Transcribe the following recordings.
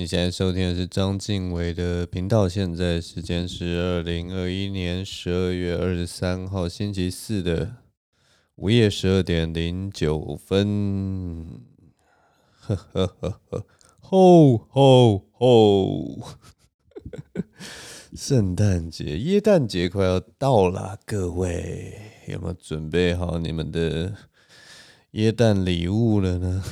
你现在收听的是张敬伟的频道，现在时间是二零二一年十二月二十三号星期四的午夜十二点零九分。呵呵呵呵，吼吼吼！圣诞节、耶诞节快要到了，各位有没有准备好你们的耶诞礼物了呢？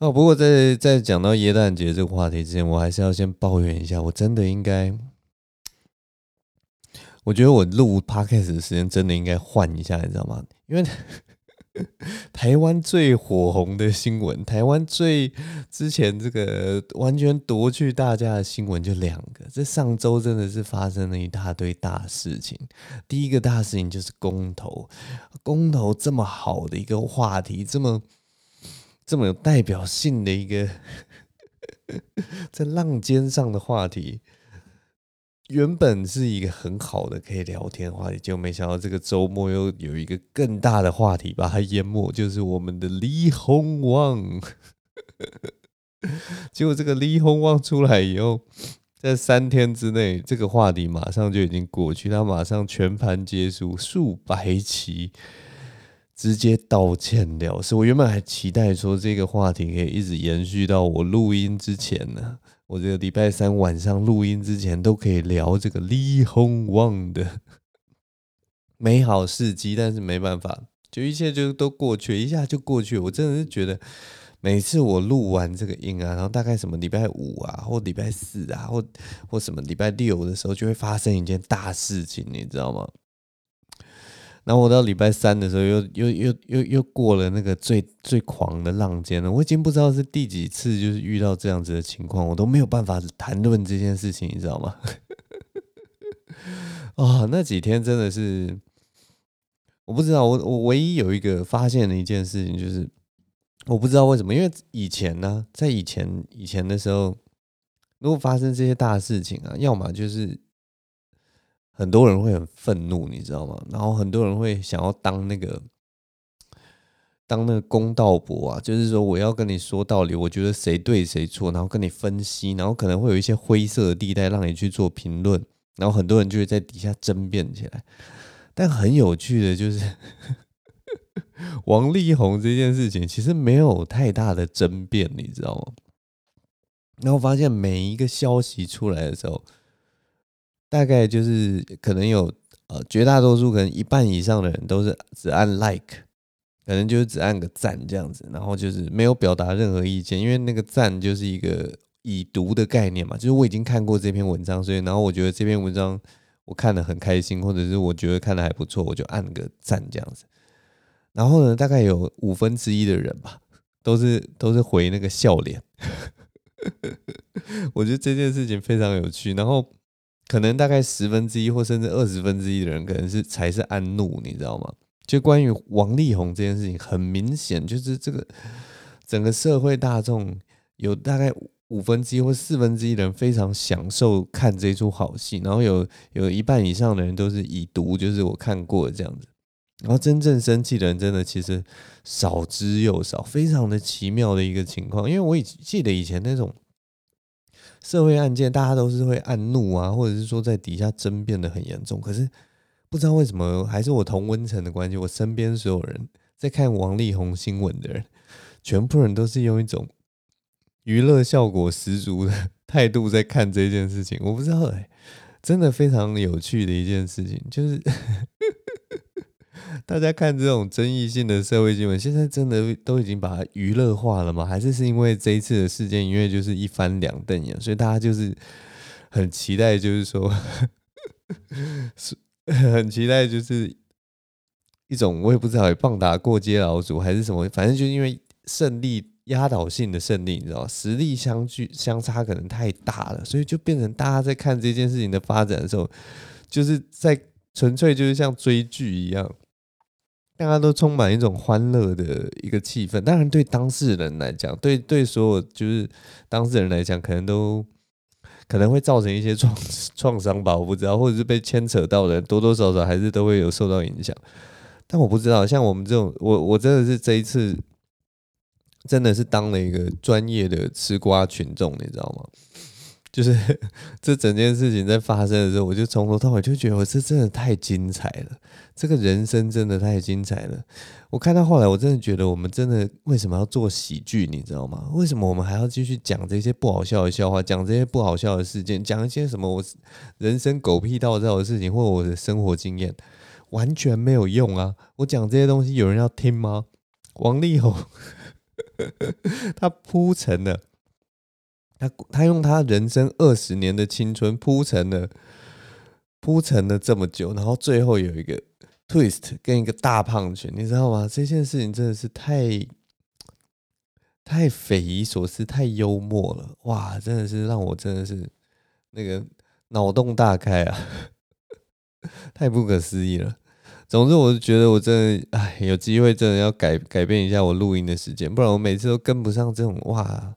哦，不过在在讲到耶诞节这个话题之前，我还是要先抱怨一下，我真的应该，我觉得我录 podcast 的时间真的应该换一下，你知道吗？因为 台湾最火红的新闻，台湾最之前这个完全夺去大家的新闻就两个，这上周真的是发生了一大堆大事情。第一个大事情就是公投，公投这么好的一个话题，这么。这么有代表性的一个在浪尖上的话题，原本是一个很好的可以聊天的话题，就没想到这个周末又有一个更大的话题把它淹没，就是我们的李鸿旺。结果这个李鸿旺出来以后，在三天之内，这个话题马上就已经过去，他马上全盘皆输，数百期。直接道歉了事。我原本还期待说这个话题可以一直延续到我录音之前呢。我这个礼拜三晚上录音之前都可以聊这个李鸿旺的 美好事迹，但是没办法，就一切就都过去，一下就过去。我真的是觉得每次我录完这个音啊，然后大概什么礼拜五啊，或礼拜四啊，或或什么礼拜六的时候，就会发生一件大事情，你知道吗？然后我到礼拜三的时候又，又又又又过了那个最最狂的浪尖了。我已经不知道是第几次，就是遇到这样子的情况，我都没有办法谈论这件事情，你知道吗？啊、那几天真的是，我不知道。我我唯一有一个发现的一件事情，就是我不知道为什么，因为以前呢，在以前以前的时候，如果发生这些大事情啊，要么就是。很多人会很愤怒，你知道吗？然后很多人会想要当那个当那个公道伯啊，就是说我要跟你说道理，我觉得谁对谁错，然后跟你分析，然后可能会有一些灰色的地带让你去做评论，然后很多人就会在底下争辩起来。但很有趣的就是 王力宏这件事情，其实没有太大的争辩，你知道吗？然后发现每一个消息出来的时候。大概就是可能有呃绝大多数可能一半以上的人都是只按 like，可能就是只按个赞这样子，然后就是没有表达任何意见，因为那个赞就是一个已读的概念嘛，就是我已经看过这篇文章，所以然后我觉得这篇文章我看得很开心，或者是我觉得看得还不错，我就按个赞这样子。然后呢，大概有五分之一的人吧，都是都是回那个笑脸。我觉得这件事情非常有趣，然后。可能大概十分之一或甚至二十分之一的人，可能是才是安怒，你知道吗？就关于王力宏这件事情，很明显就是这个整个社会大众有大概五分之一或四分之一的人非常享受看这出好戏，然后有有一半以上的人都是已读，就是我看过这样子，然后真正生气的人真的其实少之又少，非常的奇妙的一个情况。因为我以记得以前那种。社会案件，大家都是会按怒啊，或者是说在底下争辩的很严重。可是不知道为什么，还是我同温层的关系，我身边所有人在看王力宏新闻的人，全部人都是用一种娱乐效果十足的态度在看这件事情。我不知道哎、真的非常有趣的一件事情，就是。大家看这种争议性的社会新闻，现在真的都已经把它娱乐化了吗？还是是因为这一次的事件，因为就是一翻两瞪眼，所以大家就是很期待，就是说，很期待，就是一种我也不知道，棒打过街老鼠还是什么，反正就因为胜利压倒性的胜利，你知道，实力相距相差可能太大了，所以就变成大家在看这件事情的发展的时候，就是在纯粹就是像追剧一样。大家都充满一种欢乐的一个气氛，当然对当事人来讲，对对所有就是当事人来讲，可能都可能会造成一些创 创伤吧，我不知道，或者是被牵扯到的，多多少少还是都会有受到影响。但我不知道，像我们这种，我我真的是这一次真的是当了一个专业的吃瓜群众，你知道吗？就是 这整件事情在发生的时候，我就从头到尾就觉得，我这真的太精彩了，这个人生真的太精彩了。我看到后来，我真的觉得，我们真的为什么要做喜剧，你知道吗？为什么我们还要继续讲这些不好笑的笑话，讲这些不好笑的事件，讲一些什么我人生狗屁倒灶的事情，或者我的生活经验，完全没有用啊！我讲这些东西，有人要听吗？王力宏，他铺陈了。他他用他人生二十年的青春铺成了铺成了这么久，然后最后有一个 twist 跟一个大胖拳，你知道吗？这件事情真的是太太匪夷所思，太幽默了，哇！真的是让我真的是那个脑洞大开啊，太不可思议了。总之，我就觉得我真的哎，有机会真的要改改变一下我录音的时间，不然我每次都跟不上这种哇。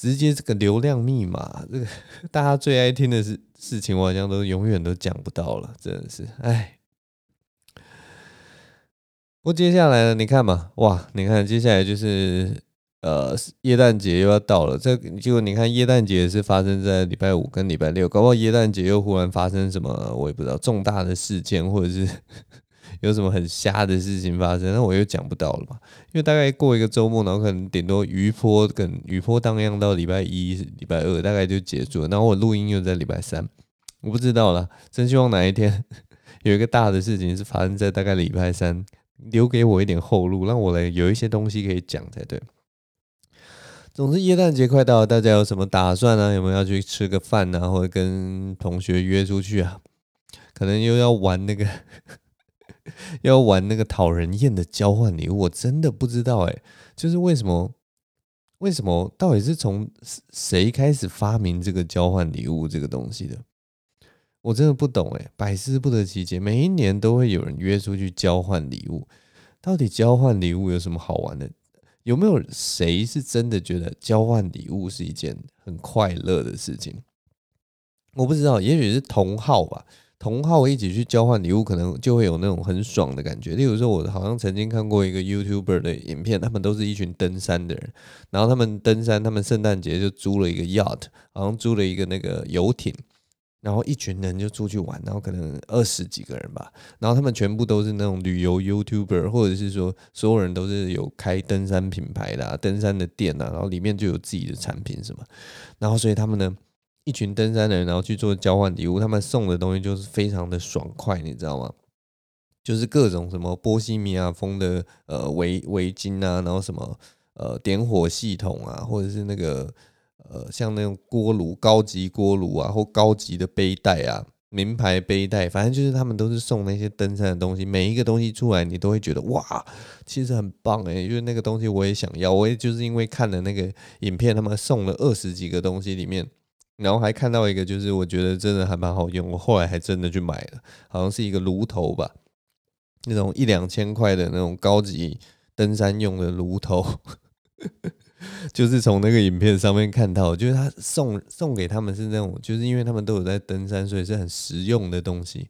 直接这个流量密码，这个 大家最爱听的事事情，我好像都永远都讲不到了，真的是哎。不过接下来呢，你看嘛，哇，你看接下来就是呃，耶诞节又要到了，这结果你看耶诞节是发生在礼拜五跟礼拜六，搞不好耶诞节又忽然发生什么，我也不知道重大的事件或者是。有什么很瞎的事情发生，那我又讲不到了嘛。因为大概过一个周末，然后可能顶多余波跟余波荡漾到礼拜一、礼拜二，大概就结束了。然后我录音又在礼拜三，我不知道啦。真希望哪一天 有一个大的事情是发生在大概礼拜三，留给我一点后路，让我来有一些东西可以讲才对。总之，耶诞节快到了，大家有什么打算呢？有没有要去吃个饭啊，或者跟同学约出去啊？可能又要玩那个。要玩那个讨人厌的交换礼物，我真的不知道哎，就是为什么？为什么？到底是从谁开始发明这个交换礼物这个东西的？我真的不懂哎，百思不得其解。每一年都会有人约出去交换礼物，到底交换礼物有什么好玩的？有没有谁是真的觉得交换礼物是一件很快乐的事情？我不知道，也许是同好吧。同好一起去交换礼物，可能就会有那种很爽的感觉。例如说，我好像曾经看过一个 YouTuber 的影片，他们都是一群登山的人，然后他们登山，他们圣诞节就租了一个 yacht，好像租了一个那个游艇，然后一群人就出去玩，然后可能二十几个人吧，然后他们全部都是那种旅游 YouTuber，或者是说所有人都是有开登山品牌的啊，登山的店啊，然后里面就有自己的产品什么，然后所以他们呢。一群登山的人，然后去做交换礼物，他们送的东西就是非常的爽快，你知道吗？就是各种什么波西米亚风的呃围围巾啊，然后什么呃点火系统啊，或者是那个呃像那种锅炉、高级锅炉啊，或高级的背带啊，名牌背带，反正就是他们都是送那些登山的东西，每一个东西出来，你都会觉得哇，其实很棒诶，因为那个东西我也想要，我也就是因为看了那个影片，他们送了二十几个东西里面。然后还看到一个，就是我觉得真的还蛮好用，我后来还真的去买了，好像是一个炉头吧，那种一两千块的那种高级登山用的炉头，就是从那个影片上面看到，就是他送送给他们是那种，就是因为他们都有在登山，所以是很实用的东西。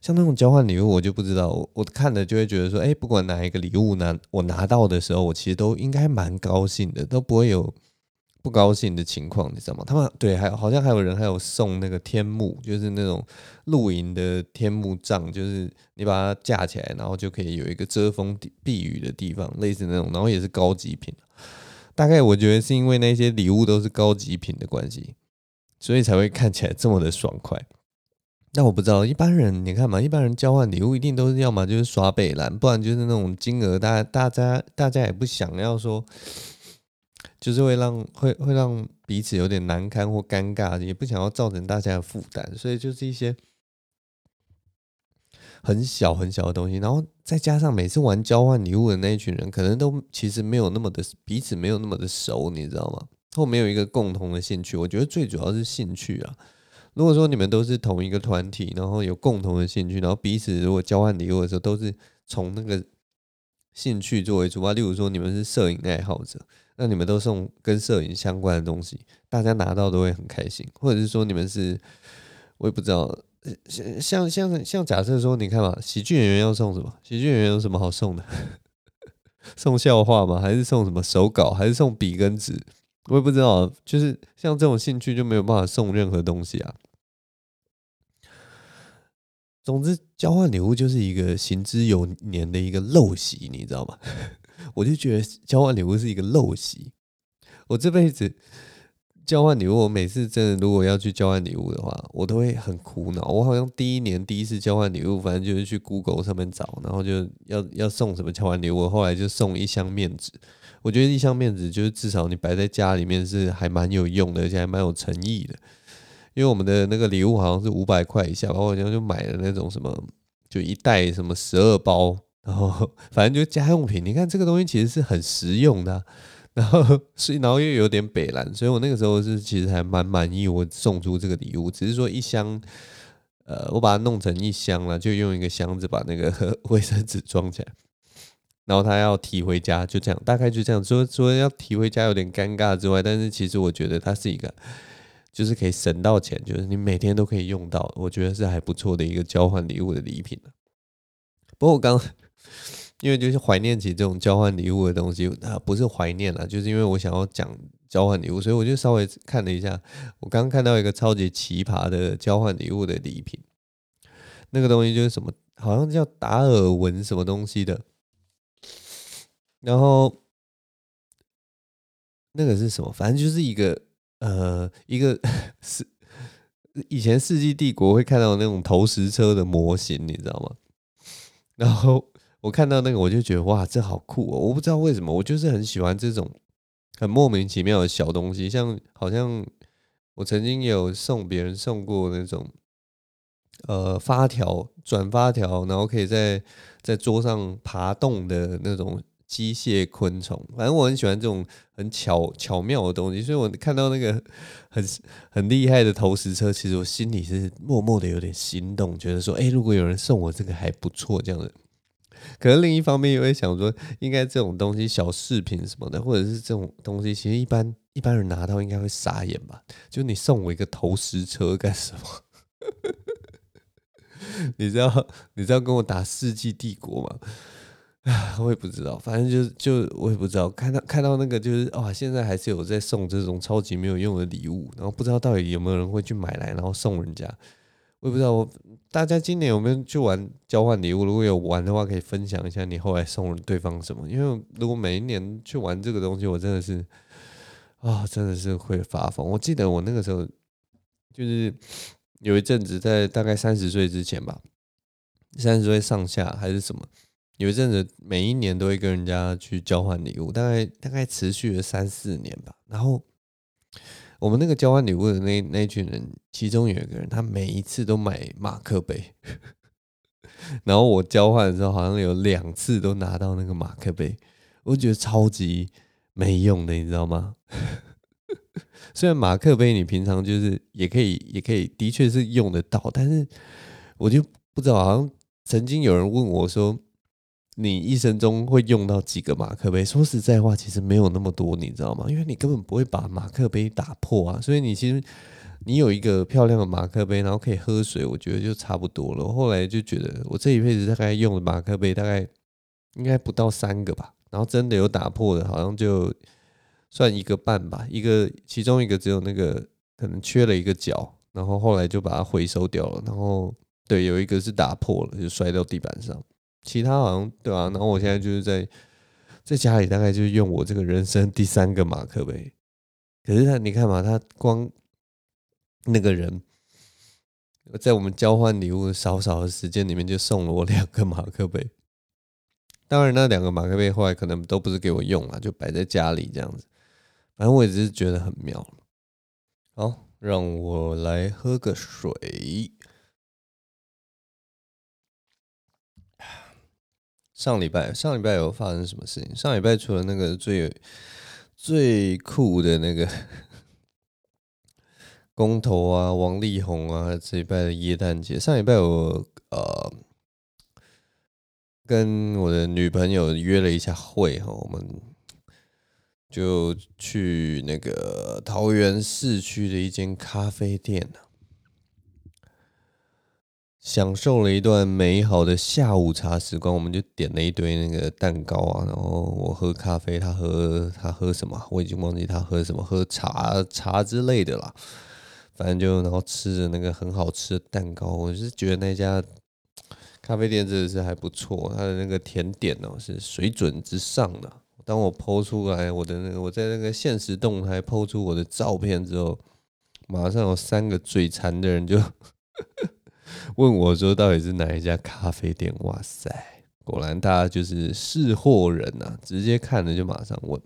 像那种交换礼物，我就不知道，我我看了就会觉得说，哎，不管哪一个礼物拿我拿到的时候，我其实都应该蛮高兴的，都不会有。不高兴的情况，你知道吗？他们对，还好像还有人还有送那个天幕，就是那种露营的天幕帐，就是你把它架起来，然后就可以有一个遮风避雨的地方，类似那种，然后也是高级品。大概我觉得是因为那些礼物都是高级品的关系，所以才会看起来这么的爽快。但我不知道一般人，你看嘛，一般人交换礼物一定都是要么就是刷贝兰，不然就是那种金额大大家大家也不想要说。就是会让会会让彼此有点难堪或尴尬，也不想要造成大家的负担，所以就是一些很小很小的东西，然后再加上每次玩交换礼物的那一群人，可能都其实没有那么的彼此没有那么的熟，你知道吗？或没有一个共同的兴趣。我觉得最主要是兴趣啊。如果说你们都是同一个团体，然后有共同的兴趣，然后彼此如果交换礼物的时候都是从那个兴趣作为出发，例如说你们是摄影爱好者。那你们都送跟摄影相关的东西，大家拿到都会很开心，或者是说你们是，我也不知道，像像像假设说，你看嘛，喜剧演员要送什么？喜剧演员有什么好送的？送笑话吗？还是送什么手稿？还是送笔跟纸？我也不知道。就是像这种兴趣就没有办法送任何东西啊。总之，交换礼物就是一个行之有年的一个陋习，你知道吗？我就觉得交换礼物是一个陋习。我这辈子交换礼物，我每次真的如果要去交换礼物的话，我都会很苦恼。我好像第一年第一次交换礼物，反正就是去 Google 上面找，然后就要要送什么交换礼物，后来就送一箱面纸。我觉得一箱面纸就是至少你摆在家里面是还蛮有用的，而且还蛮有诚意的。因为我们的那个礼物好像是五百块以下，然后我好像就买了那种什么，就一袋什么十二包，然后反正就家用品。你看这个东西其实是很实用的。然后，所以，然后又有点北蓝，所以我那个时候是其实还蛮满意我送出这个礼物，只是说一箱，呃，我把它弄成一箱了，就用一个箱子把那个 卫生纸装起来，然后他要提回家，就这样，大概就这样，说说要提回家有点尴尬之外，但是其实我觉得它是一个，就是可以省到钱，就是你每天都可以用到，我觉得是还不错的一个交换礼物的礼品。不过我刚。因为就是怀念起这种交换礼物的东西，啊，不是怀念了，就是因为我想要讲交换礼物，所以我就稍微看了一下。我刚刚看到一个超级奇葩的交换礼物的礼品，那个东西就是什么，好像叫达尔文什么东西的。然后那个是什么？反正就是一个呃，一个 是以前世纪帝国会看到那种投石车的模型，你知道吗？然后。我看到那个，我就觉得哇，这好酷哦！我不知道为什么，我就是很喜欢这种很莫名其妙的小东西，像好像我曾经有送别人送过那种呃发条转发条，然后可以在在桌上爬动的那种机械昆虫。反正我很喜欢这种很巧巧妙的东西，所以我看到那个很很厉害的投石车，其实我心里是默默的有点心动，觉得说，哎，如果有人送我这个还不错，这样的。可能另一方面又会想说，应该这种东西小饰品什么的，或者是这种东西，其实一般一般人拿到应该会傻眼吧？就你送我一个投石车干什么？你知道你知道跟我打世纪帝国吗？啊，我也不知道，反正就就我也不知道。看到看到那个就是哇，现在还是有在送这种超级没有用的礼物，然后不知道到底有没有人会去买来，然后送人家。我也不知道，我大家今年有没有去玩交换礼物？如果有玩的话，可以分享一下你后来送了对方什么。因为如果每一年去玩这个东西，我真的是啊，真的是会发疯。我记得我那个时候就是有一阵子，在大概三十岁之前吧，三十岁上下还是什么，有一阵子每一年都会跟人家去交换礼物，大概大概持续了三四年吧，然后。我们那个交换礼物的那那群人，其中有一个人，他每一次都买马克杯，然后我交换的时候，好像有两次都拿到那个马克杯，我觉得超级没用的，你知道吗？虽然马克杯你平常就是也可以，也可以，的确是用得到，但是我就不知道，好像曾经有人问我说。你一生中会用到几个马克杯？说实在话，其实没有那么多，你知道吗？因为你根本不会把马克杯打破啊，所以你其实你有一个漂亮的马克杯，然后可以喝水，我觉得就差不多了。后来就觉得，我这一辈子大概用的马克杯大概应该不到三个吧，然后真的有打破的，好像就算一个半吧，一个其中一个只有那个可能缺了一个角，然后后来就把它回收掉了。然后对，有一个是打破了，就摔到地板上。其他好像对啊，然后我现在就是在在家里，大概就是用我这个人生第三个马克杯。可是他，你看嘛，他光那个人，在我们交换礼物少少的时间里面，就送了我两个马克杯。当然，那两个马克杯后来可能都不是给我用了，就摆在家里这样子。反正我也只是觉得很妙。好，让我来喝个水。上礼拜，上礼拜有发生什么事情？上礼拜除了那个最最酷的那个 公投啊，王力宏啊，这礼拜的耶诞节。上礼拜我呃跟我的女朋友约了一下会哈，我们就去那个桃园市区的一间咖啡店。呢享受了一段美好的下午茶时光，我们就点了一堆那个蛋糕啊，然后我喝咖啡，他喝他喝什么，我已经忘记他喝什么，喝茶茶之类的啦。反正就然后吃着那个很好吃的蛋糕，我是觉得那家咖啡店真的是还不错，它的那个甜点哦是水准之上的。当我 po 出来我的那个我在那个现实动态 po 出我的照片之后，马上有三个嘴馋的人就问我说到底是哪一家咖啡店？哇塞，果然大家就是识货人呐、直接看了就马上问。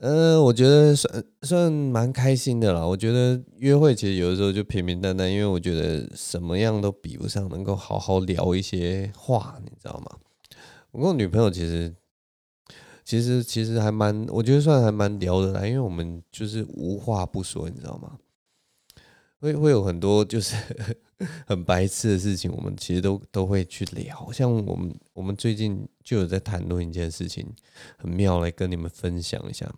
呃，我觉得算算蛮开心的啦。我觉得约会其实有的时候就平平淡淡，因为我觉得什么样都比不上能够好好聊一些话，你知道吗？我跟我女朋友其实其实其实还蛮，我觉得算还蛮聊得来，因为我们就是无话不说，你知道吗？会会有很多就是 很白痴的事情，我们其实都都会去聊。像我们我们最近就有在谈论一件事情，很妙，来跟你们分享一下。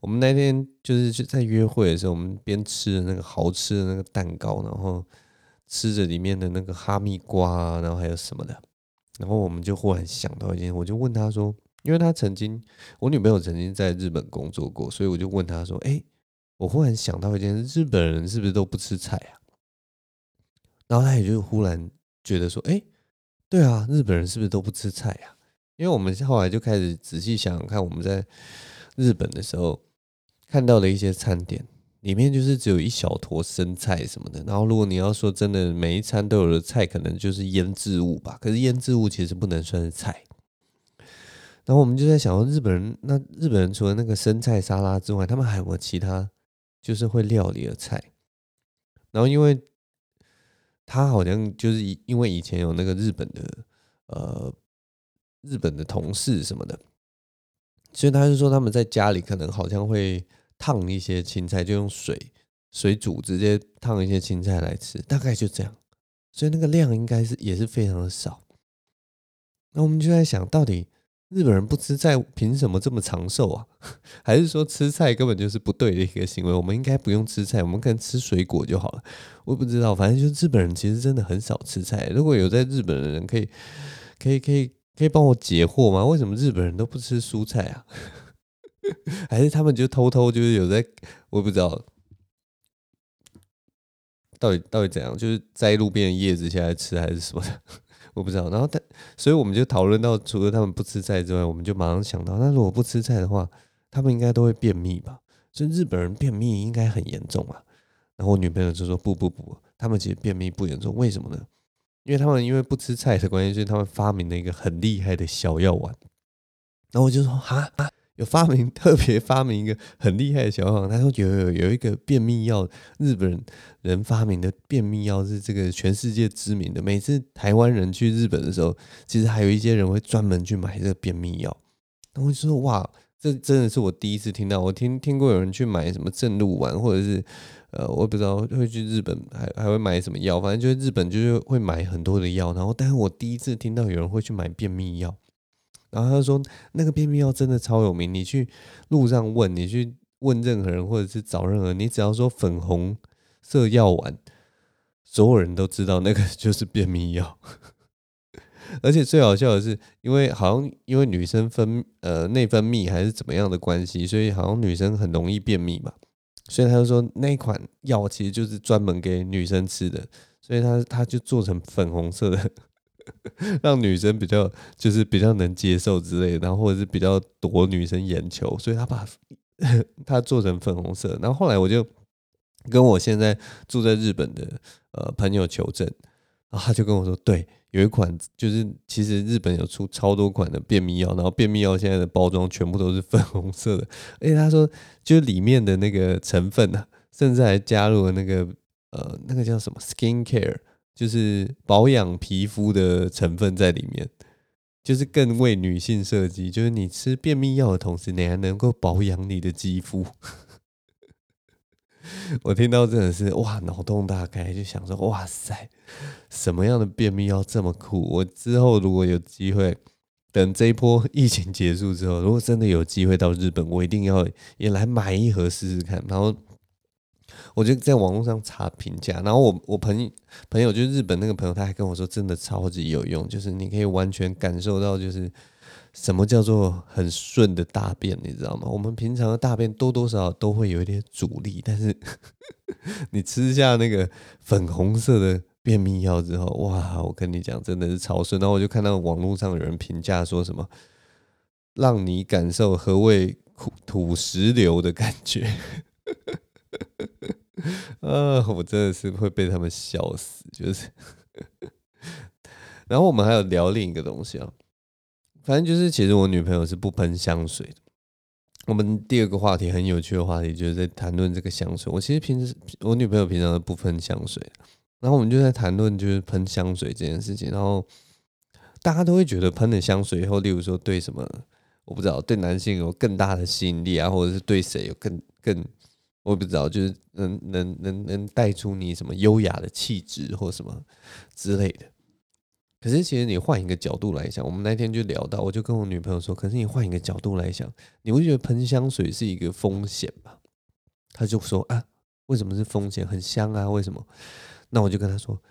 我们那天就是在约会的时候，我们边吃那个好吃的那个蛋糕，然后吃着里面的那个哈密瓜，然后还有什么的，然后我们就忽然想到一件，我就问他说，因为他曾经，我女朋友曾经在日本工作过，所以我就问他说，哎，我忽然想到一件事，日本人是不是都不吃菜啊？然后他也就忽然觉得说，哎，对啊，日本人是不是都不吃菜啊？因为我们后来就开始仔细想想看，我们在日本的时候。看到的一些餐点里面就是只有一小坨生菜什么的，然后如果你要说真的每一餐都有的菜，可能就是腌制物吧。可是腌制物其实不能算是菜。然后我们就在想说，日本人那日本人除了那个生菜沙拉之外，他们还有没有其他就是会料理的菜？然后因为他好像就是因为以前有那个日本的呃日本的同事什么的，所以他就说他们在家里可能好像会。烫一些青菜，就用水水煮，直接烫一些青菜来吃，大概就这样。所以那个量应该是也是非常的少。那我们就在想到底日本人不吃菜，凭什么这么长寿啊？还是说吃菜根本就是不对的一个行为？我们应该不用吃菜，我们可能吃水果就好了。我不知道，反正就是日本人其实真的很少吃菜。如果有在日本的人，可以可以可以可以帮我解惑吗？为什么日本人都不吃蔬菜啊？还是他们就偷偷就是有在，我也不知道到底到底怎样，就是摘路边的叶子下来吃还是什么的，我不知道。然后但所以我们就讨论到，除了他们不吃菜之外，我们就马上想到，那如果不吃菜的话，他们应该都会便秘吧？所以日本人便秘应该很严重啊。然后我女朋友就说：不不不，他们其实便秘不严重，为什么呢？因为他们因为不吃菜的关系，所以他们发明了一个很厉害的小药丸。然后我就说：哈啊。有发明特别发明一个很厉害的小方，他说有有有一个便秘药，日本人发明的便秘药是这个全世界知名的。每次台湾人去日本的时候，其实还有一些人会专门去买这个便秘药。然后就说哇，这真的是我第一次听到。我听听过有人去买什么正露丸，或者是呃，我也不知道会去日本还还会买什么药，反正就是日本就是会买很多的药。然后，但是我第一次听到有人会去买便秘药。然后他说：“那个便秘药真的超有名，你去路上问，你去问任何人，或者是找任何人，你只要说粉红色药丸，所有人都知道那个 就是便秘药。而且最好笑的是，因为好像因为女生分呃内分泌还是怎么样的关系，所以好像女生很容易便秘嘛，所以他就说那款药其实就是专门给女生吃的，所以他他就做成粉红色的。” 让女生比较就是比较能接受之类的，然后或者是比较夺女生眼球，所以他把 它做成粉红色。然后后来我就跟我现在住在日本的呃朋友求证，然后他就跟我说，对，有一款就是其实日本有出超多款的便秘药，然后便秘药现在的包装全部都是粉红色的，而且他说就是里面的那个成分呢、啊，甚至还加入了那个呃那个叫什么 skin care。就是保养皮肤的成分在里面，就是更为女性设计。就是你吃便秘药的同时，你还能够保养你的肌肤。我听到真的是哇，脑洞大开，就想说哇塞，什么样的便秘药这么酷？我之后如果有机会，等这一波疫情结束之后，如果真的有机会到日本，我一定要也来买一盒试试看。然后。我就在网络上查评价，然后我我朋友朋友就是日本那个朋友，他还跟我说，真的超级有用，就是你可以完全感受到，就是什么叫做很顺的大便，你知道吗？我们平常的大便多多少少都会有一点阻力，但是 你吃下那个粉红色的便秘药之后，哇！我跟你讲，真的是超顺。然后我就看到网络上有人评价说什么，让你感受何谓土土石流的感觉。呃，我真的是会被他们笑死，就是。然后我们还有聊另一个东西啊，反正就是，其实我女朋友是不喷香水的。我们第二个话题很有趣的话题，就是在谈论这个香水。我其实平时我女朋友平常都不喷香水，然后我们就在谈论就是喷香水这件事情。然后大家都会觉得喷了香水以后，例如说对什么，我不知道，对男性有更大的吸引力啊，或者是对谁有更更。我不知道，就是能能能能带出你什么优雅的气质或什么之类的。可是其实你换一个角度来想，我们那天就聊到，我就跟我女朋友说，可是你换一个角度来想，你会觉得喷香水是一个风险吧？她就说啊，为什么是风险？很香啊，为什么？那我就跟她说，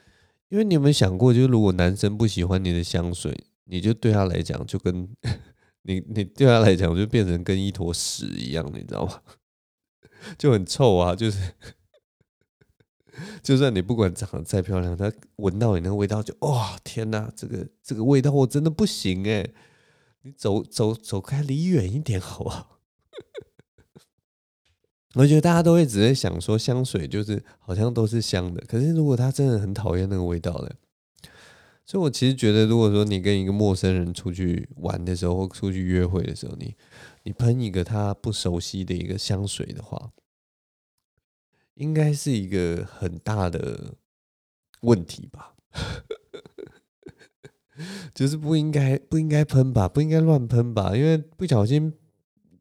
因为你有没有想过，就是如果男生不喜欢你的香水，你就对他来讲就跟 你你对他来讲就变成跟一坨屎一样，你知道吗？就很臭啊！就是，就算你不管长得再漂亮，他闻到你那个味道就，就哇天哪，这个这个味道我真的不行哎！你走走走开，离远一点好不好？我觉得大家都会只是想说香水就是好像都是香的，可是如果他真的很讨厌那个味道呢？所以我其实觉得，如果说你跟一个陌生人出去玩的时候，或出去约会的时候，你。你喷一个他不熟悉的一个香水的话，应该是一个很大的问题吧？就是不应该不应该喷吧，不应该乱喷吧？因为不小心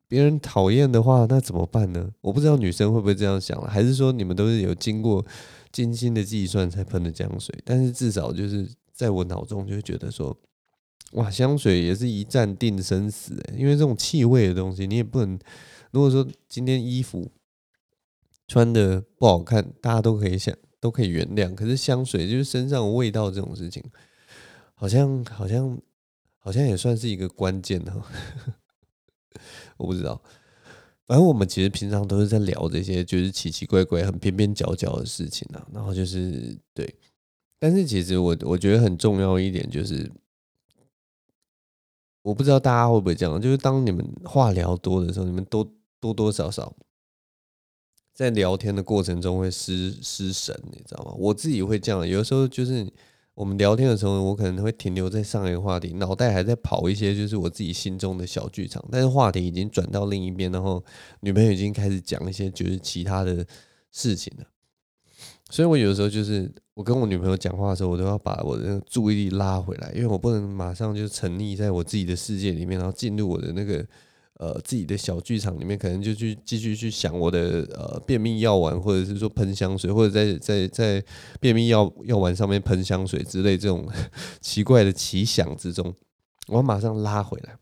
别人讨厌的话，那怎么办呢？我不知道女生会不会这样想了，还是说你们都是有经过精心的计算才喷的香水？但是至少就是在我脑中就会觉得说。哇，香水也是一站定生死诶，因为这种气味的东西，你也不能。如果说今天衣服穿的不好看，大家都可以想，都可以原谅。可是香水就是身上味道这种事情，好像好像好像也算是一个关键哈。我不知道，反正我们其实平常都是在聊这些，就是奇奇怪怪、很边边角角的事情啊。然后就是对，但是其实我我觉得很重要一点就是。我不知道大家会不会这样，就是当你们话聊多的时候，你们都多多少少在聊天的过程中会失失神，你知道吗？我自己会这样，有的时候就是我们聊天的时候，我可能会停留在上一个话题，脑袋还在跑一些就是我自己心中的小剧场，但是话题已经转到另一边，然后女朋友已经开始讲一些就是其他的事情了。所以我有的时候就是我跟我女朋友讲话的时候，我都要把我的注意力拉回来，因为我不能马上就沉溺在我自己的世界里面，然后进入我的那个呃自己的小剧场里面，可能就去继续去想我的呃便秘药丸，或者是说喷香水，或者在在在便秘药药丸上面喷香水之类这种 奇怪的奇想之中，我要马上拉回来。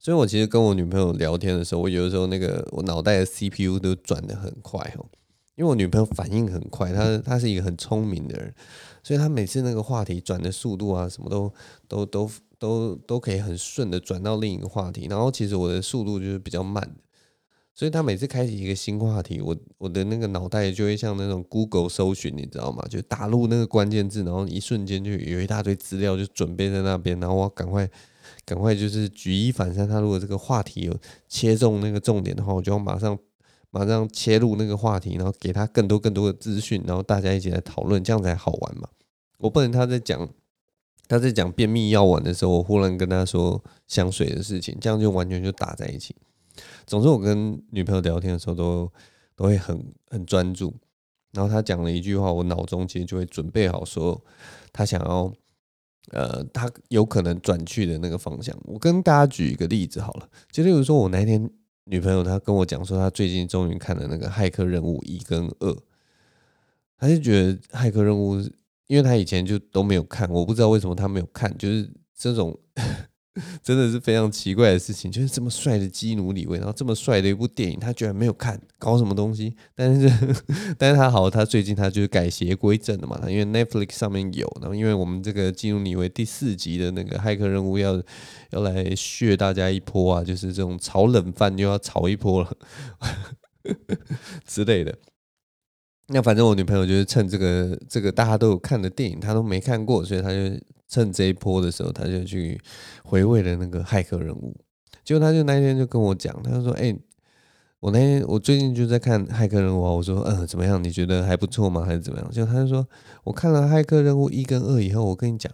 所以我其实跟我女朋友聊天的时候，我有的时候那个我脑袋的 CPU 都转得很快哦。因为我女朋友反应很快，她她是一个很聪明的人，所以她每次那个话题转的速度啊，什么都都都都都可以很顺的转到另一个话题。然后其实我的速度就是比较慢的，所以她每次开启一个新话题，我我的那个脑袋就会像那种 Google 搜寻，你知道吗？就打入那个关键字，然后一瞬间就有一大堆资料就准备在那边，然后我赶快赶快就是举一反三。他如果这个话题有切中那个重点的话，我就要马上。马上切入那个话题，然后给他更多更多的资讯，然后大家一起来讨论，这样才好玩嘛。我不能他在讲他在讲便秘药丸的时候，我忽然跟他说香水的事情，这样就完全就打在一起。总之，我跟女朋友聊天的时候都都会很很专注。然后他讲了一句话，我脑中其实就会准备好说他想要呃，他有可能转去的那个方向。我跟大家举一个例子好了，就例如说我那天。女朋友她跟我讲说，她最近终于看了那个《骇客任务一》跟二，她就觉得《骇客任务》，因为她以前就都没有看，我不知道为什么她没有看，就是这种 真的是非常奇怪的事情，就是这么帅的基努里维，然后这么帅的一部电影，他居然没有看，搞什么东西？但是，但是他好，他最近他就是改邪归正了嘛，因为 Netflix 上面有，然后因为我们这个基努里维第四集的那个骇客任务要要来削大家一波啊，就是这种炒冷饭又要炒一波了 之类的。那反正我女朋友就是趁这个这个大家都有看的电影，她都没看过，所以她就趁这一波的时候，他就去回味了那个骇客任务。结果他就那一天就跟我讲，他说：“哎、我那天我最近就在看骇客任务。”我说：“嗯，怎么样？你觉得还不错吗？还是怎么样？”就他就说：“我看了骇客任务一跟二以后，我跟你讲，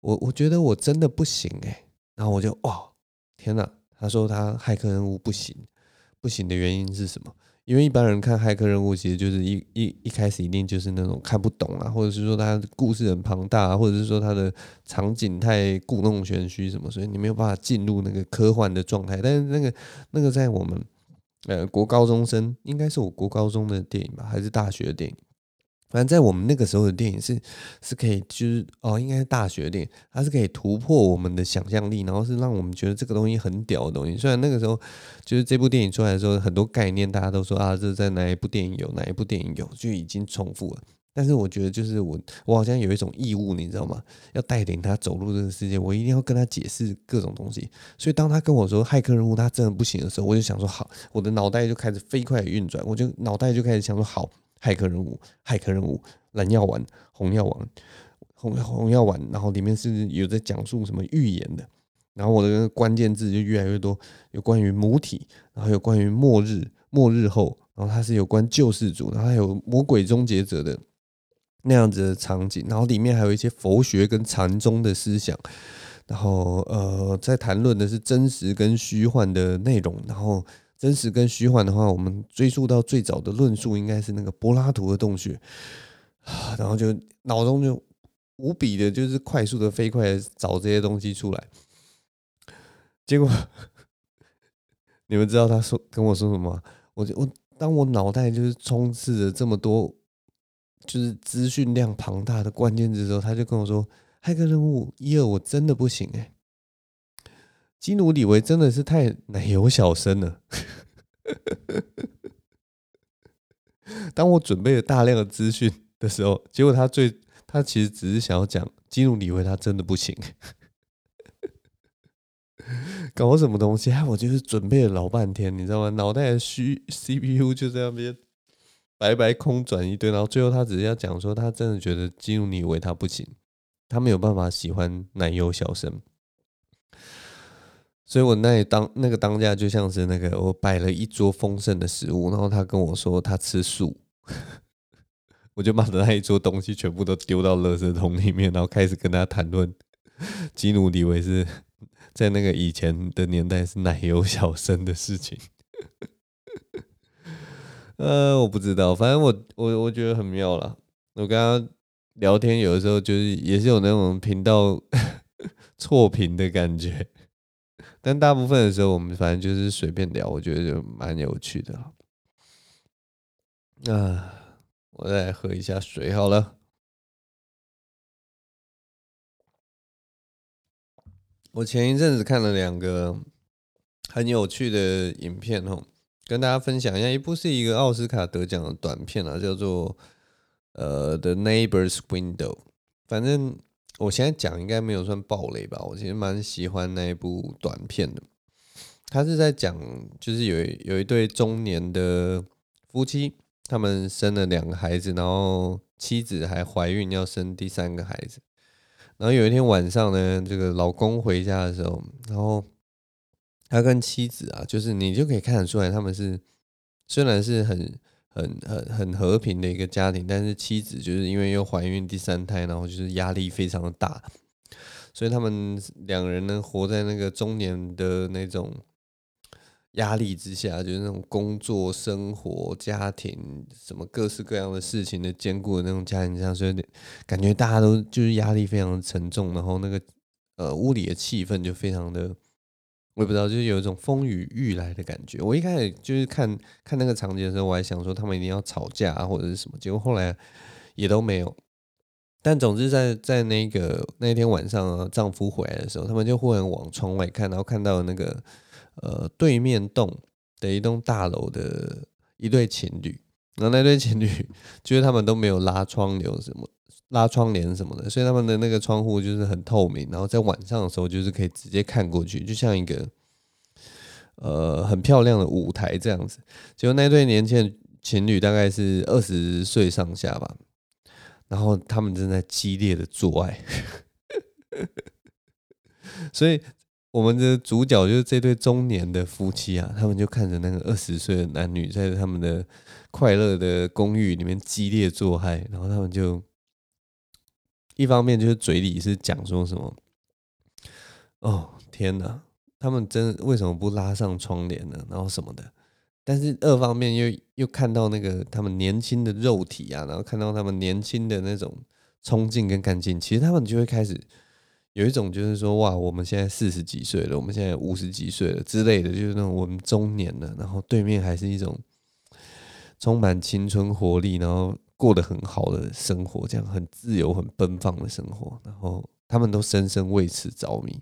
我我觉得我真的不行哎、”然后我就哇，天哪！他说他骇客任务不行，不行的原因是什么？因为一般人看骇客任务，其实就是一一一开始一定就是那种看不懂啊，或者是说他故事很庞大啊，或者是说他的场景太故弄玄虚什么，所以你没有办法进入那个科幻的状态。但是那个那个在我们呃国高中生，应该是我国高中的电影吧，还是大学的电影？反正在我们那个时候的电影是是可以，就是哦，应该是大学的电影，它是可以突破我们的想象力，然后是让我们觉得这个东西很屌的东西。虽然那个时候就是这部电影出来的时候，很多概念大家都说啊，这在哪一部电影有，哪一部电影有，就已经重复了。但是我觉得就是我我好像有一种义务，你知道吗？要带领他走入这个世界，我一定要跟他解释各种东西。所以当他跟我说骇客任务他真的不行的时候，我就想说好，我的脑袋就开始飞快的运转，我就脑袋就开始想说好。骇客任务，骇客任务，蓝药丸，红药丸，红红药丸，然后里面是有在讲述什么预言的，然后我的关键字就越来越多，有关于母体，然后有关于末日，末日后，然后它是有关救世主，然后还有魔鬼终结者的那样子的场景，然后里面还有一些佛学跟禅宗的思想，然后呃，在谈论的是真实跟虚幻的内容，然后。真实跟虚幻的话，我们追溯到最早的论述，应该是那个柏拉图的洞穴，然后就脑中就无比的，就是快速的飞快的找这些东西出来。结果 你们知道他说跟我说什么吗？我我当我脑袋就是充斥着这么多就是资讯量庞大的关键字的时候，他就跟我说：“骇客任务一二，我真的不行哎。”基努里维真的是太奶油小生了。当我准备了大量的资讯的时候，结果他最他其实只是想要讲基努里维他真的不行，搞什么东西啊？我就是准备了老半天，你知道吗？脑袋的虚 CPU 就在那边白白空转一堆，然后最后他只是要讲说，他真的觉得基努里维他不行，他没有办法喜欢奶油小生。所以我那当那个当家就像是那个我摆了一桌丰盛的食物，然后他跟我说他吃素，我就把那一桌东西全部都丢到垃圾桶里面，然后开始跟他谈论基努里维是 在那个以前的年代是奶油小生的事情。呃，我不知道，反正我我我觉得很妙啦。我跟他聊天有的时候就是也是有那种频道错频的感觉。但大部分的时候，我们反正就是随便聊，我觉得就蛮有趣的。啊，我再来喝一下水好了。我前一阵子看了两个很有趣的影片哦，跟大家分享一下。一部是一个奥斯卡得奖的短片啊，叫做呃《The Neighbor's Window》，反正。我现在讲应该没有算暴雷吧？我其实蛮喜欢那一部短片的。他是在讲，就是有有一对中年的夫妻，他们生了两个孩子，然后妻子还怀孕要生第三个孩子。然后有一天晚上呢，这个老公回家的时候，然后他跟妻子啊，就是你就可以看得出来，他们是虽然是很。很很很和平的一个家庭，但是妻子就是因为又怀孕第三胎，然后就是压力非常的大，所以他们两人呢，活在那个中年的那种压力之下，就是那种工作、生活、家庭什么各式各样的事情的兼顾的那种家庭上，所以感觉大家都就是压力非常的沉重，然后那个呃屋里的气氛就非常的。我也不知道，就是有一种风雨欲来的感觉。我一开始就是看看那个场景的时候，我还想说他们一定要吵架啊，或者是什么，结果后来也都没有。但总之在在那个那天晚上啊，丈夫回来的时候，他们就忽然往窗外看，然后看到那个呃对面栋的一栋大楼的一对情侣，然后那对情侣 就是他们都没有拉窗帘什么拉窗帘什么的，所以他们的那个窗户就是很透明，然后在晚上的时候就是可以直接看过去，就像一个呃很漂亮的舞台这样子。结果那对年轻情侣大概是二十岁上下吧。然后他们正在激烈的做爱，所以我们的主角就是这对中年的夫妻啊，他们就看着那个二十岁的男女在他们的快乐的公寓里面激烈做爱，然后他们就一方面就是嘴里是讲说什么，哦天哪，他们真为什么不拉上窗帘呢？然后什么的。但是二方面又又看到那个他们年轻的肉体啊，然后看到他们年轻的那种冲劲跟干劲，其实他们就会开始有一种就是说哇，我们现在四十几岁了，我们现在五十几岁了之类的，就是那种我们中年了，然后对面还是一种充满青春活力，然后过得很好的生活，这样很自由、很奔放的生活，然后他们都深深为此着迷。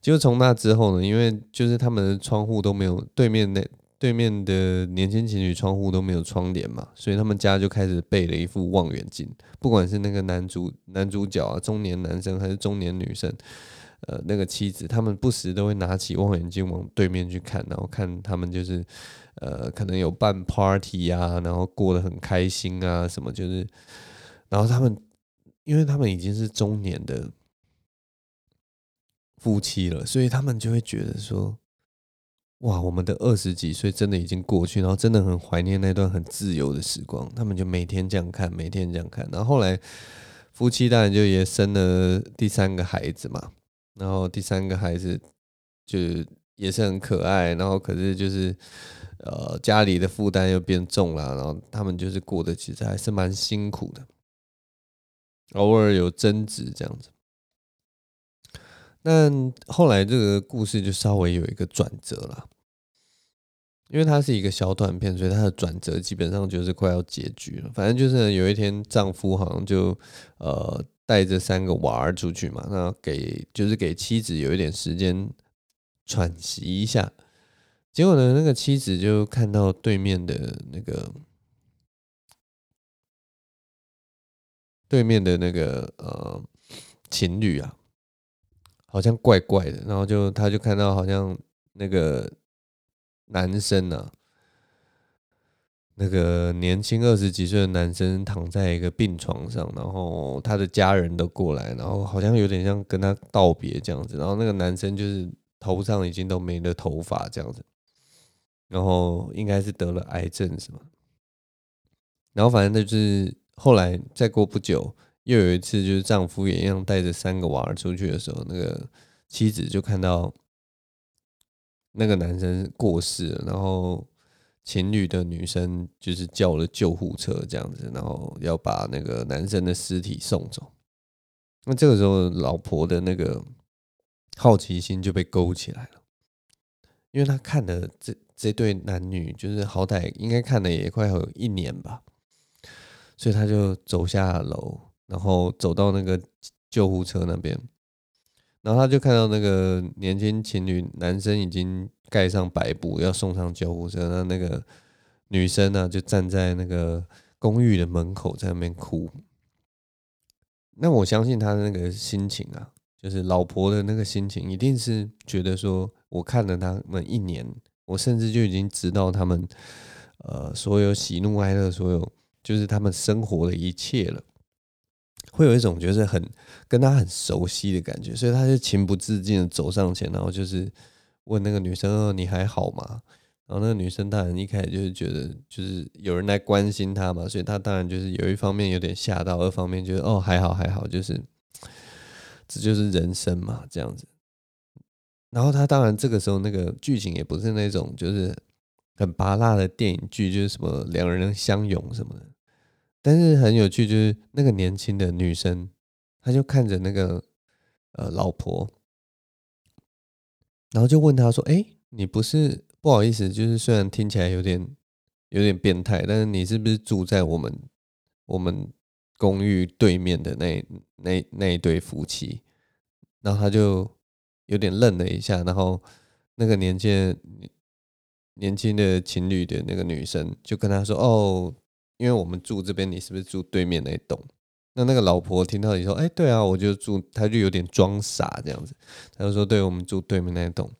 就从那之后呢，因为就是他们的窗户都没有对面那。对面的年轻情侣窗户都没有窗帘嘛，所以他们家就开始备了一副望远镜。不管是那个男主男主角啊，中年男生还是中年女生，呃，那个妻子，他们不时都会拿起望远镜往对面去看，然后看他们就是呃，可能有办 party 啊，然后过得很开心啊，什么就是，然后他们，因为他们已经是中年的夫妻了，所以他们就会觉得说。哇，我们的二十几岁真的已经过去，然后真的很怀念那段很自由的时光。他们就每天这样看，每天这样看。然后后来夫妻当然就也生了第三个孩子嘛，然后第三个孩子就也是很可爱，然后可是就是呃家里的负担又变重了，然后他们就是过得其实还是蛮辛苦的，偶尔有争执这样子。但后来这个故事就稍微有一个转折了。因为它是一个小短片，所以它的转折基本上就是快要结局了。反正就是有一天，丈夫好像就呃带着三个娃儿出去嘛，那给就是给妻子有一点时间喘息一下。结果呢，那个妻子就看到对面的那个对面的那个呃情侣啊，好像怪怪的，然后就他就看到好像那个。男生呢、啊，那个年轻二十几岁的男生躺在一个病床上，然后他的家人都过来，然后好像有点像跟他道别这样子。然后那个男生就是头上已经都没了头发这样子，然后应该是得了癌症是吗？然后反正就是后来再过不久，又有一次就是丈夫也一样带着三个娃儿出去的时候，那个妻子就看到。那个男生过世了，然后情侣的女生就是叫了救护车这样子，然后要把那个男生的尸体送走。那这个时候，老婆的那个好奇心就被勾起来了，因为他看了这这对男女，就是好歹应该看了也快有一年吧，所以他就走下楼，然后走到那个救护车那边。然后他就看到那个年轻情侣，男生已经盖上白布要送上救护车，那那个女生呢就站在那个公寓的门口在那边哭。那我相信他的那个心情啊，就是老婆的那个心情，一定是觉得说，我看了他们一年，我甚至就已经知道他们呃所有喜怒哀乐，所有就是他们生活的一切了。会有一种就是很跟他很熟悉的感觉，所以他就情不自禁的走上前，然后就是问那个女生：“哦，你还好吗？”然后那个女生当然一开始就是觉得就是有人来关心她嘛，所以她当然就是有一方面有点吓到，二方面觉得哦还好还好，就是这就是人生嘛这样子。然后他当然这个时候那个剧情也不是那种就是很芭乐的电影剧，就是什么两人相拥什么的。但是很有趣，就是那个年轻的女生，她就看着那个呃老婆，然后就问他说：“哎，你不是不好意思，就是虽然听起来有点有点变态，但是你是不是住在我们我们公寓对面的那那那一对夫妻，然后他就有点愣了一下，然后那个年轻年轻的情侣的那个女生就跟他说：“哦，因为我们住这边，你是不是住对面那一栋？”那那个老婆听到你说：“哎，对啊，我就住。”他就有点装傻这样子，他就说：“对，我们住对面那一栋。”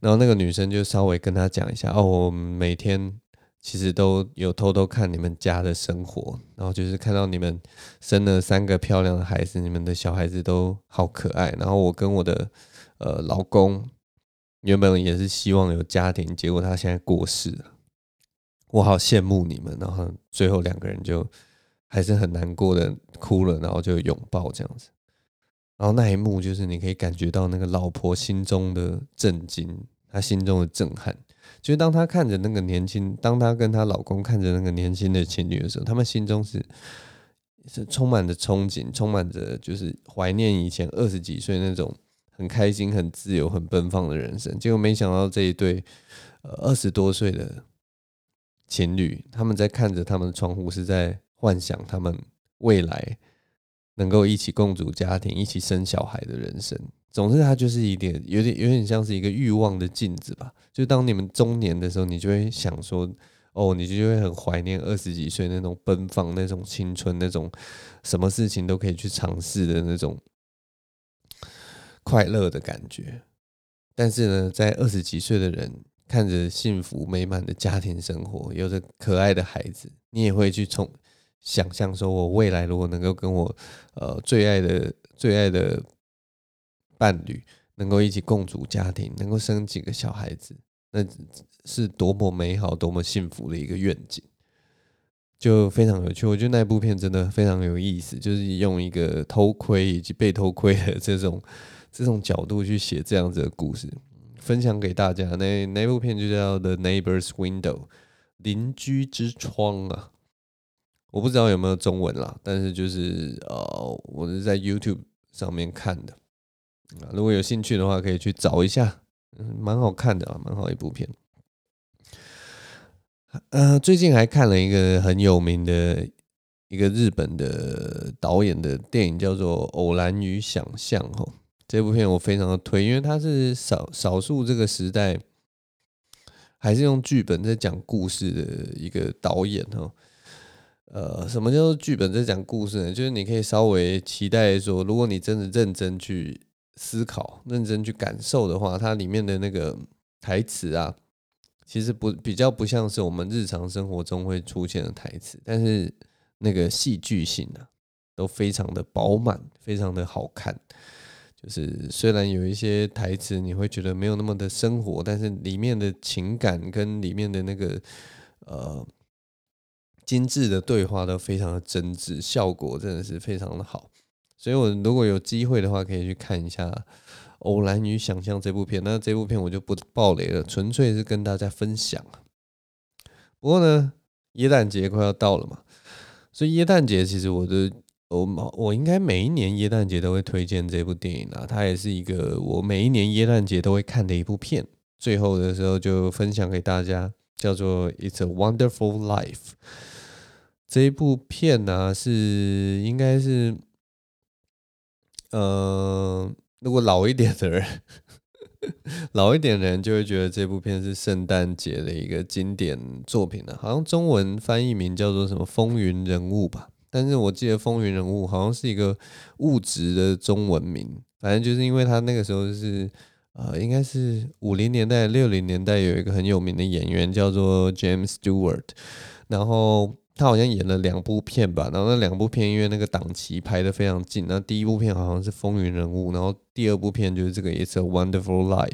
然后那个女生就稍微跟他讲一下：“哦，我们每天。”其实都有偷偷看你们家的生活，然后就是看到你们生了三个漂亮的孩子，你们的小孩子都好可爱。然后我跟我的呃老公原本也是希望有家庭，结果他现在过世了，我好羡慕你们。然后最后两个人就还是很难过的哭了，然后就拥抱这样子。然后那一幕就是你可以感觉到那个老婆心中的震惊，她心中的震撼。就当她看着那个年轻，当她跟她老公看着那个年轻的情侣的时候，他们心中是是充满着憧憬，充满着就是怀念以前二十几岁那种很开心、很自由、很奔放的人生。结果没想到这一对呃二十多岁的情侣，他们在看着他们的窗户，是在幻想他们未来能够一起共组家庭、一起生小孩的人生。总之，它就是一点有点有点像是一个欲望的镜子吧。就当你们中年的时候，你就会想说，哦，你就会很怀念二十几岁那种奔放、那种青春、那种什么事情都可以去尝试的那种快乐的感觉。但是呢，在二十几岁的人看着幸福美满的家庭生活，有着可爱的孩子，你也会去从想象说，我未来如果能够跟我呃最爱的最爱的。伴侣能够一起共组家庭，能够生几个小孩子，那是多么美好、多么幸福的一个愿景，就非常有趣。我觉得那部片真的非常有意思，就是用一个偷窥以及被偷窥的这种这种角度去写这样子的故事，分享给大家。那那部片就叫《The Neighbor's Window》，邻居之窗啊。我不知道有没有中文啦，但是就是呃，我是在 YouTube 上面看的。如果有兴趣的话，可以去找一下，嗯，蛮好看的啊，蛮好一部片。呃，最近还看了一个很有名的一个日本的导演的电影，叫做《偶然与想象》哦。这部片我非常的推，因为它是少少数这个时代还是用剧本在讲故事的一个导演哦。呃，什么叫做剧本在讲故事呢？就是你可以稍微期待说，如果你真的认真去。思考、认真去感受的话，它里面的那个台词啊，其实不比较不像是我们日常生活中会出现的台词，但是那个戏剧性啊，都非常的饱满，非常的好看。就是虽然有一些台词你会觉得没有那么的生活，但是里面的情感跟里面的那个呃精致的对话都非常的真挚，效果真的是非常的好。所以，我如果有机会的话，可以去看一下《偶然与想象》这部片。那这部片我就不爆雷了，纯粹是跟大家分享。不过呢，耶诞节快要到了嘛，所以耶诞节其实我的我我应该每一年耶诞节都会推荐这部电影啊。它也是一个我每一年耶诞节都会看的一部片。最后的时候就分享给大家，叫做《It's a Wonderful Life》这一部片呢、是应该是。呃，如果老一点的人，老一点的人就会觉得这部片是圣诞节的一个经典作品了。好像中文翻译名叫做什么《风云人物》吧？但是我记得《风云人物》好像是一个物质的中文名。反正就是因为他那个时候是呃，应该是五零年代、六零年代有一个很有名的演员叫做 James Stewart，然后。他好像演了两部片吧，然后那两部片因为那个档期排得非常近，那第一部片好像是《风云人物》，然后第二部片就是这个《It's a Wonderful Life》。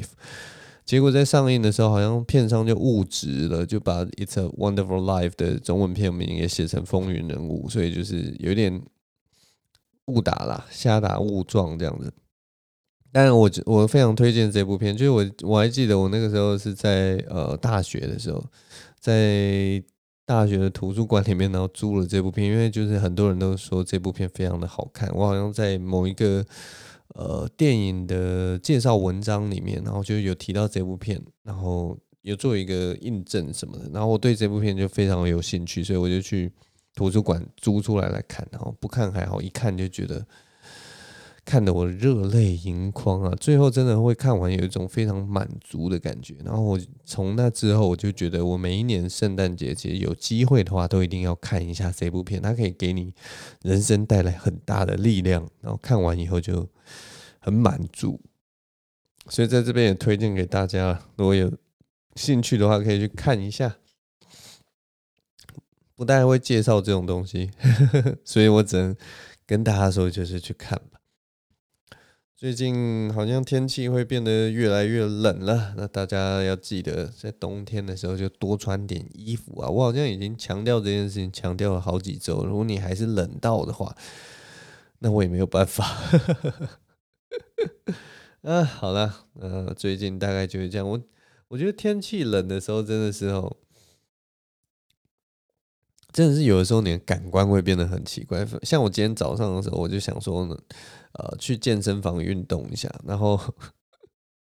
结果在上映的时候，好像片商就误植了，就把《It's a Wonderful Life》的中文片名也写成《风云人物》，所以就是有点误打啦，瞎打误撞这样子。但是我我非常推荐这部片，就是我我还记得我那个时候是在呃大学的时候，在。大学的图书馆里面，然后租了这部片，因为就是很多人都说这部片非常的好看。我好像在某一个呃电影的介绍文章里面，然后就有提到这部片，然后有做一个印证什么的。然后我对这部片就非常有兴趣，所以我就去图书馆租出来来看，然后不看还好，一看就觉得。看得我热泪盈眶啊！最后真的会看完，有一种非常满足的感觉。然后我从那之后，我就觉得我每一年圣诞节其实有机会的话，都一定要看一下这部片。它可以给你人生带来很大的力量。然后看完以后就很满足。所以在这边也推荐给大家，如果有兴趣的话，可以去看一下。不太会介绍这种东西，所以我只能跟大家说，就是去看吧。最近好像天气会变得越来越冷了，那大家要记得在冬天的时候就多穿点衣服啊！我好像已经强调这件事情，强调了好几周。如果你还是冷到的话，那我也没有办法。啊，好了，呃，最近大概就是这样。我我觉得天气冷的时候，真的是哦，真的是有的时候你的感官会变得很奇怪。像我今天早上的时候，我就想说呢。呃，去健身房运动一下，然后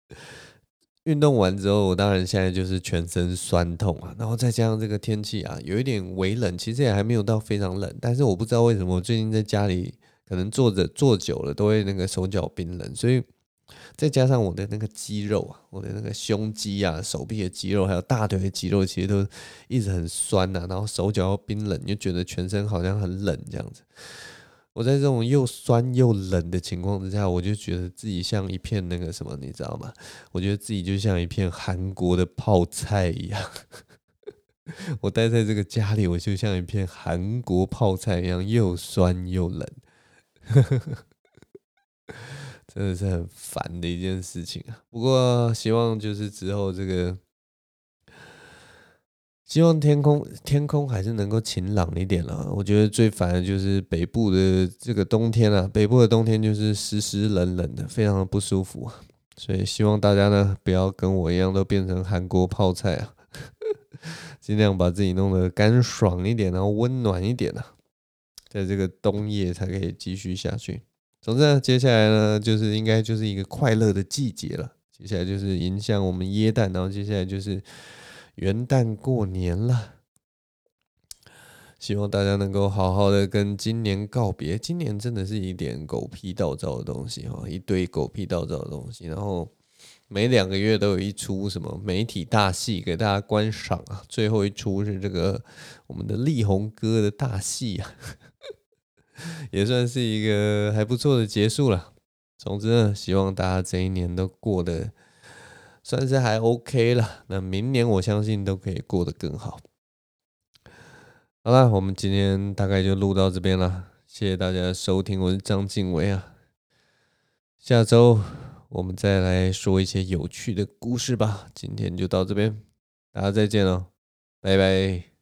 运动完之后，我当然现在就是全身酸痛啊，然后再加上这个天气啊，有一点微冷，其实也还没有到非常冷，但是我不知道为什么我最近在家里可能坐着坐久了都会那个手脚冰冷，所以再加上我的那个肌肉啊，我的那个胸肌啊、手臂的肌肉还有大腿的肌肉，其实都一直很酸呐，然后手脚要冰冷，就觉得全身好像很冷这样子。我在这种又酸又冷的情况之下，我就觉得自己像一片那个什么，你知道吗？我觉得自己就像一片韩国的泡菜一样。我待在这个家里，我就像一片韩国泡菜一样，又酸又冷，真的是很烦的一件事情啊。不过希望就是之后这个。希望天空天空还是能够晴朗一点了。我觉得最烦的就是北部的这个冬天啊，北部的冬天就是湿湿冷冷的，非常的不舒服。所以希望大家呢不要跟我一样都变成韩国泡菜啊，尽量把自己弄得干爽一点，然后温暖一点啊，在这个冬夜才可以继续下去。总之呢，接下来呢就是应该就是一个快乐的季节了。接下来就是迎向我们耶诞，然后接下来就是。元旦过年了，希望大家能够好好的跟今年告别。今年真的是一点狗屁倒灶的东西哈，一堆狗屁倒灶的东西。然后每两个月都有一出什么媒体大戏给大家观赏啊。最后一出是这个我们的力宏哥的大戏啊，也算是一个还不错的结束了。总之呢，希望大家这一年都过得。算是还 OK 了，那明年我相信都可以过得更好。好了，我们今天大概就录到这边了，谢谢大家收听，我是张晋唯啊。下周我们再来说一些有趣的故事吧。今天就到这边，大家再见喽，拜拜。